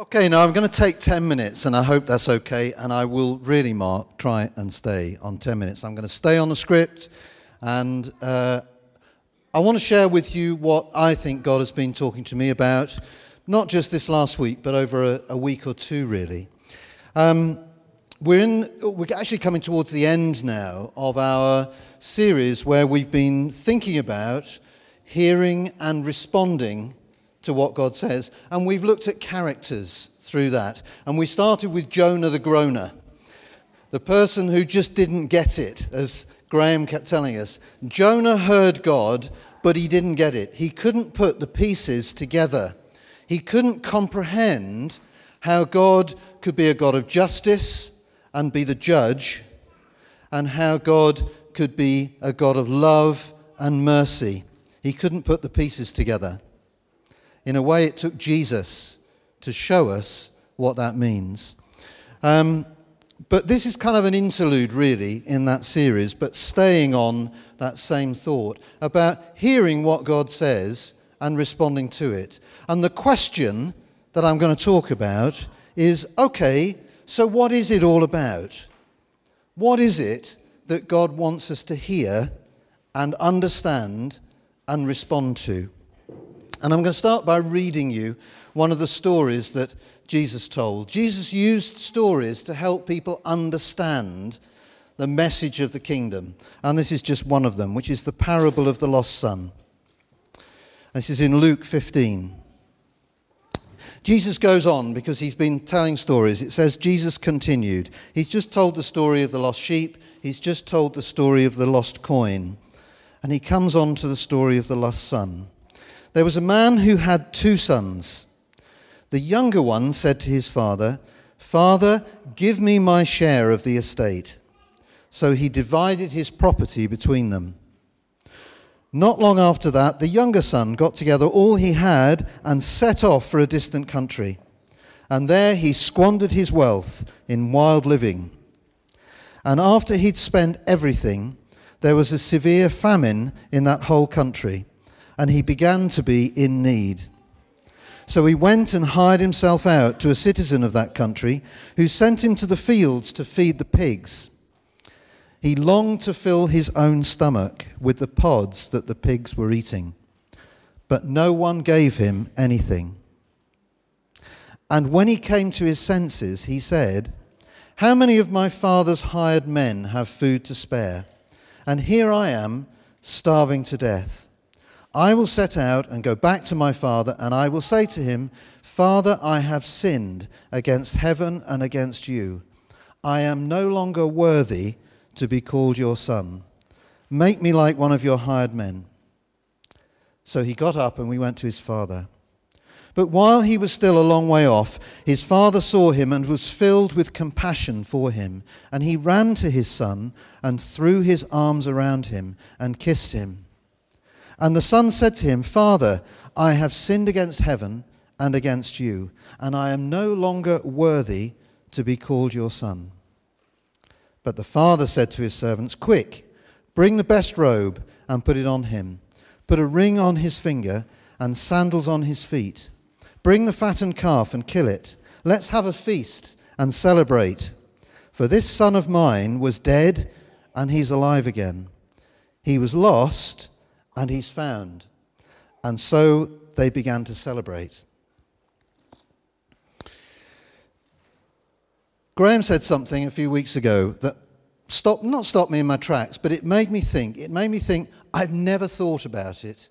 Okay, now I'm going to take 10 minutes, and I hope that's okay. And I will really, Mark, try and stay on 10 minutes. I'm going to stay on the script, and uh, I want to share with you what I think God has been talking to me about, not just this last week, but over a, a week or two, really. Um, we're, in, we're actually coming towards the end now of our series where we've been thinking about hearing and responding to what God says. And we've looked at characters through that. And we started with Jonah the groaner, the person who just didn't get it, as Graham kept telling us. Jonah heard God, but he didn't get it. He couldn't put the pieces together. He couldn't comprehend how God could be a God of justice and be the judge, and how God could be a God of love and mercy. He couldn't put the pieces together. In a way, it took Jesus to show us what that means. Um, but this is kind of an interlude, really, in that series, but staying on that same thought about hearing what God says and responding to it. And the question that I'm going to talk about is okay, so what is it all about? What is it that God wants us to hear and understand and respond to? And I'm going to start by reading you one of the stories that Jesus told. Jesus used stories to help people understand the message of the kingdom. And this is just one of them, which is the parable of the lost son. This is in Luke 15. Jesus goes on because he's been telling stories. It says Jesus continued. He's just told the story of the lost sheep, he's just told the story of the lost coin. And he comes on to the story of the lost son. There was a man who had two sons. The younger one said to his father, Father, give me my share of the estate. So he divided his property between them. Not long after that, the younger son got together all he had and set off for a distant country. And there he squandered his wealth in wild living. And after he'd spent everything, there was a severe famine in that whole country and he began to be in need. So he went and hired himself out to a citizen of that country who sent him to the fields to feed the pigs. He longed to fill his own stomach with the pods that the pigs were eating, but no one gave him anything. And when he came to his senses, he said, How many of my father's hired men have food to spare? And here I am, starving to death. I will set out and go back to my father, and I will say to him, Father, I have sinned against heaven and against you. I am no longer worthy to be called your son. Make me like one of your hired men. So he got up and we went to his father. But while he was still a long way off, his father saw him and was filled with compassion for him. And he ran to his son and threw his arms around him and kissed him. And the son said to him, Father, I have sinned against heaven and against you, and I am no longer worthy to be called your son. But the father said to his servants, Quick, bring the best robe and put it on him. Put a ring on his finger and sandals on his feet. Bring the fattened calf and kill it. Let's have a feast and celebrate. For this son of mine was dead and he's alive again. He was lost and he's found. And so they began to celebrate. Graham said something a few weeks ago that stopped, not stopped me in my tracks, but it made me think. It made me think, I've never thought about it,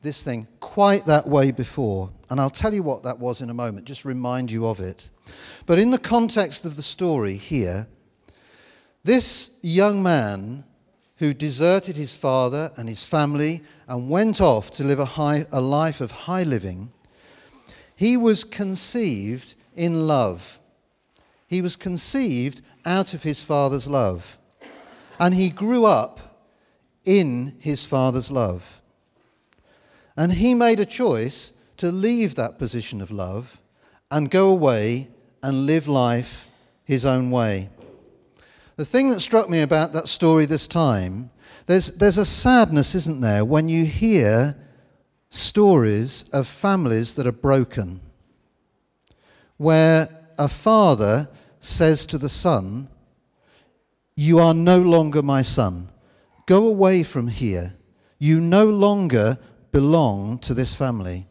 this thing, quite that way before. And I'll tell you what that was in a moment, just remind you of it. But in the context of the story here, this young man who deserted his father and his family and went off to live a, high, a life of high living, he was conceived in love. He was conceived out of his father's love. And he grew up in his father's love. And he made a choice to leave that position of love and go away and live life his own way. The thing that struck me about that story this time, there's, there's a sadness, isn't there, when you hear stories of families that are broken. where a father says to the son, You are no longer my son. Go away from here. You no longer belong to this family.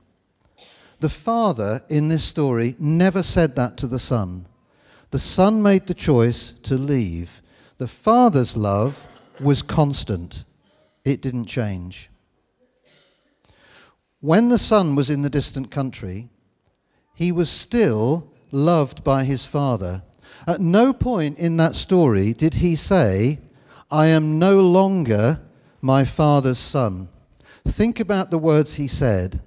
The father in this story never said that to the son. The son made the choice to leave. The father's love was constant, it didn't change. When the son was in the distant country, he was still loved by his father. At no point in that story did he say, I am no longer my father's son. Think about the words he said.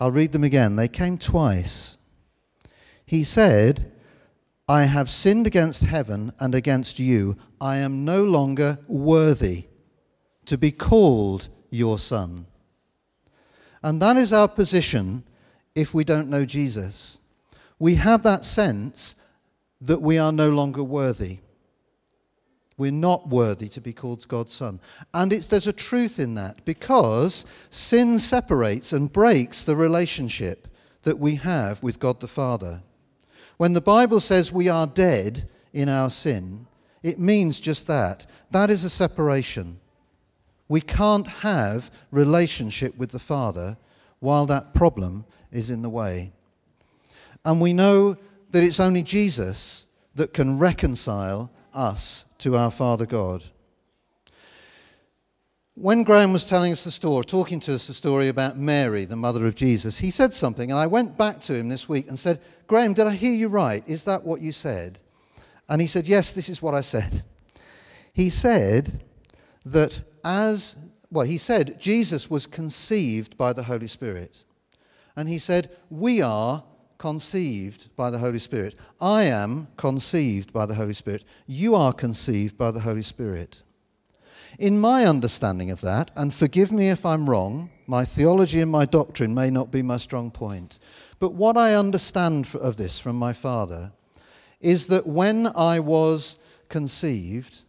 I'll read them again. They came twice. He said, I have sinned against heaven and against you. I am no longer worthy to be called your son. And that is our position if we don't know Jesus. We have that sense that we are no longer worthy. We're not worthy to be called God's son. And there's a truth in that because sin separates and breaks the relationship that we have with God the Father. When the Bible says we are dead in our sin, it means just that. That is a separation. We can't have relationship with the Father while that problem is in the way. And we know that it's only Jesus that can reconcile us to our Father God. When Graham was telling us the story, talking to us the story about Mary, the mother of Jesus, he said something, and I went back to him this week and said, Graham, did I hear you right? Is that what you said? And he said, Yes, this is what I said. He said that as, well, he said Jesus was conceived by the Holy Spirit. And he said, We are conceived by the Holy Spirit. I am conceived by the Holy Spirit. You are conceived by the Holy Spirit. In my understanding of that, and forgive me if I'm wrong, my theology and my doctrine may not be my strong point, but what I understand of this from my father is that when I was conceived,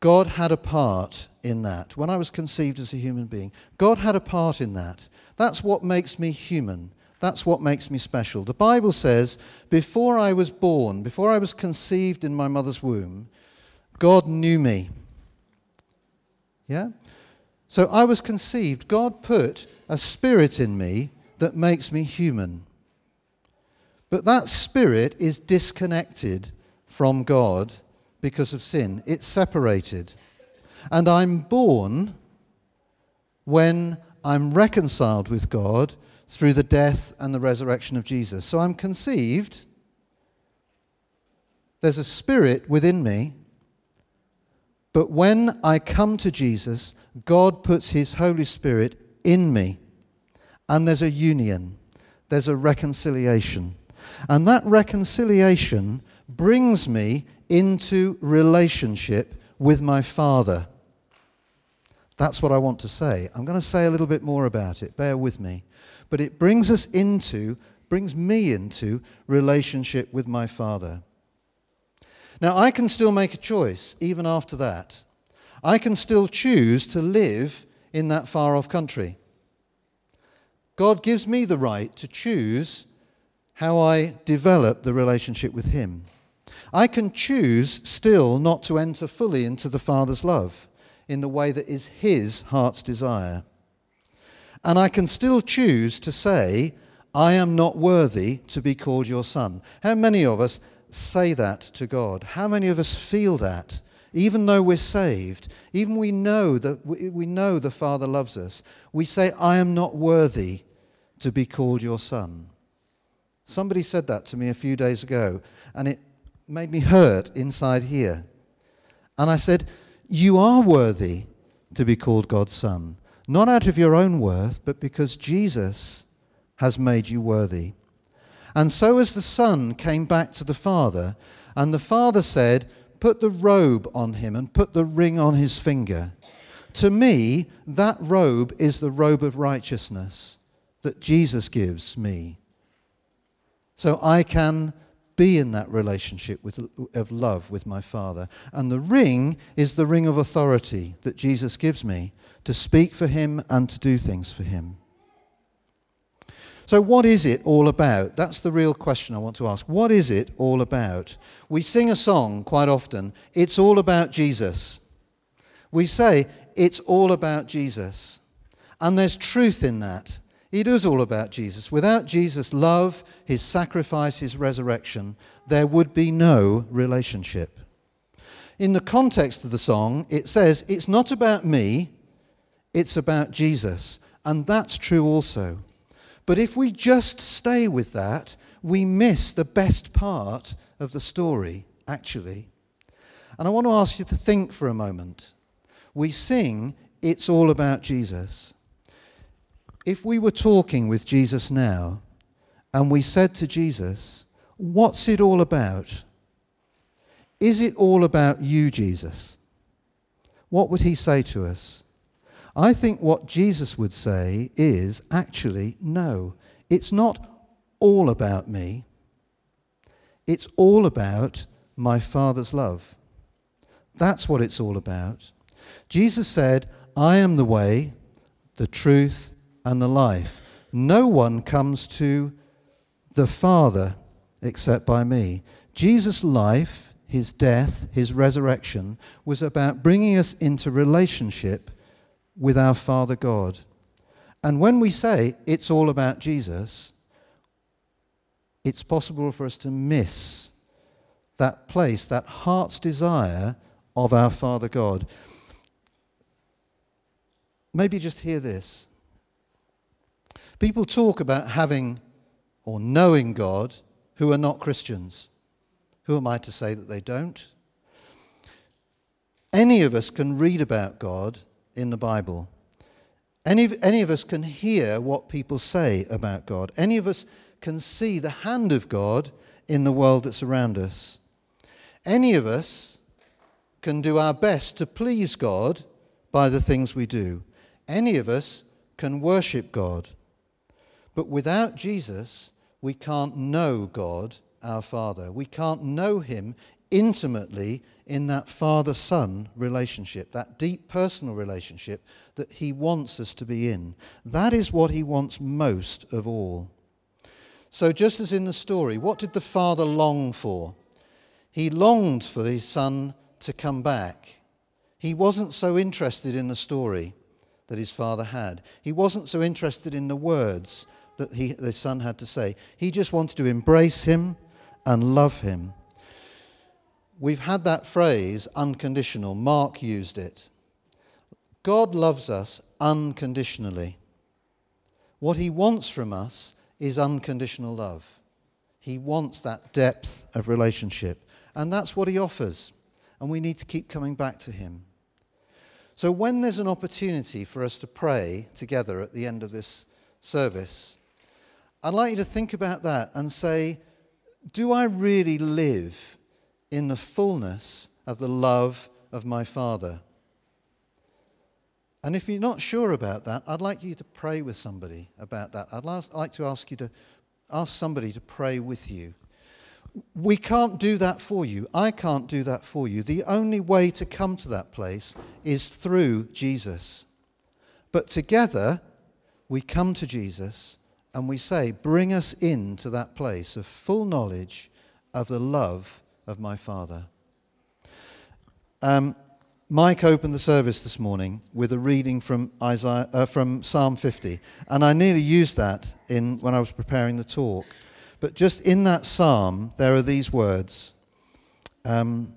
God had a part in that. When I was conceived as a human being, God had a part in that. That's what makes me human. That's what makes me special. The Bible says, before I was born, before I was conceived in my mother's womb, God knew me. Yeah? So I was conceived. God put a spirit in me that makes me human. But that spirit is disconnected from God because of sin. It's separated. And I'm born when I'm reconciled with God through the death and the resurrection of Jesus. So I'm conceived. There's a spirit within me. But when I come to Jesus, God puts his Holy Spirit in me. And there's a union, there's a reconciliation. And that reconciliation brings me into relationship with my Father. That's what I want to say. I'm going to say a little bit more about it. Bear with me but it brings us into, brings me into relationship with my Father. Now, I can still make a choice even after that. I can still choose to live in that far off country. God gives me the right to choose how I develop the relationship with Him. I can choose still not to enter fully into the Father's love in the way that is His heart's desire. And I can still choose to say, I am not worthy to be called your son. How many of us say that to God? How many of us feel that? Even though we're saved, even we know that we know the Father loves us, we say, I am not worthy to be called your son. Somebody said that to me a few days ago, and it made me hurt inside here. And I said, You are worthy to be called God's son not out of your own worth, but because Jesus has made you worthy. And so, as the Son came back to the Father, and the Father said, Put the robe on him and put the ring on his finger. To me, that robe is the robe of righteousness that Jesus gives me. So I can be in that relationship with, of love with my Father. And the ring is the ring of authority that Jesus gives me to speak for him and to do things for him. So, what is it all about? That's the real question I want to ask. What is it all about? We sing a song quite often, it's all about Jesus. We say, it's all about Jesus. And there's truth in that. It is all about Jesus. Without Jesus' love, his sacrifice, his resurrection, there would be no relationship. In the context of the song, it says, It's not about me, it's about Jesus. And that's true also. But if we just stay with that, we miss the best part of the story, actually. And I want to ask you to think for a moment. We sing, It's all about Jesus. If we were talking with Jesus now and we said to Jesus, What's it all about? Is it all about you, Jesus? What would he say to us? I think what Jesus would say is actually, no, it's not all about me. It's all about my Father's love. That's what it's all about. Jesus said, I am the way, the truth, and the life. No one comes to the Father except by me. Jesus' life, his death, his resurrection was about bringing us into relationship with our Father God. And when we say it's all about Jesus, it's possible for us to miss that place, that heart's desire of our Father God. Maybe just hear this. People talk about having or knowing God who are not Christians. Who am I to say that they don't? Any of us can read about God in the Bible. Any, any of us can hear what people say about God. Any of us can see the hand of God in the world that's around us. Any of us can do our best to please God by the things we do. Any of us can worship God. But without Jesus, we can't know God, our Father. We can't know Him intimately in that father son relationship, that deep personal relationship that he wants us to be in. That is what he wants most of all. So, just as in the story, what did the father long for? He longed for his son to come back. He wasn't so interested in the story that his father had, he wasn't so interested in the words that he, the son had to say. He just wanted to embrace him and love him. We've had that phrase, unconditional. Mark used it. God loves us unconditionally. What he wants from us is unconditional love. He wants that depth of relationship. And that's what he offers. And we need to keep coming back to him. So, when there's an opportunity for us to pray together at the end of this service, I'd like you to think about that and say, Do I really live in the fullness of the love of my Father. And if you're not sure about that, I'd like you to pray with somebody about that. I'd like to ask you to ask somebody to pray with you. We can't do that for you. I can't do that for you. The only way to come to that place is through Jesus. But together, we come to Jesus and we say, Bring us into that place of full knowledge of the love of my Father. Um, Mike opened the service this morning with a reading from, Isaiah, uh, from Psalm 50, and I nearly used that in, when I was preparing the talk. But just in that psalm, there are these words um,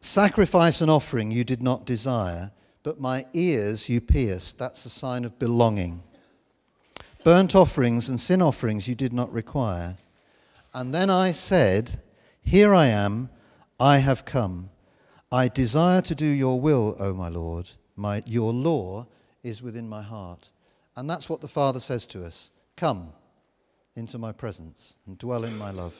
Sacrifice and offering you did not desire, but my ears you pierced. That's a sign of belonging. Burnt offerings and sin offerings you did not require. And then I said, Here I am, I have come. I desire to do your will, O my Lord. My, your law is within my heart. And that's what the Father says to us Come into my presence and dwell in my love.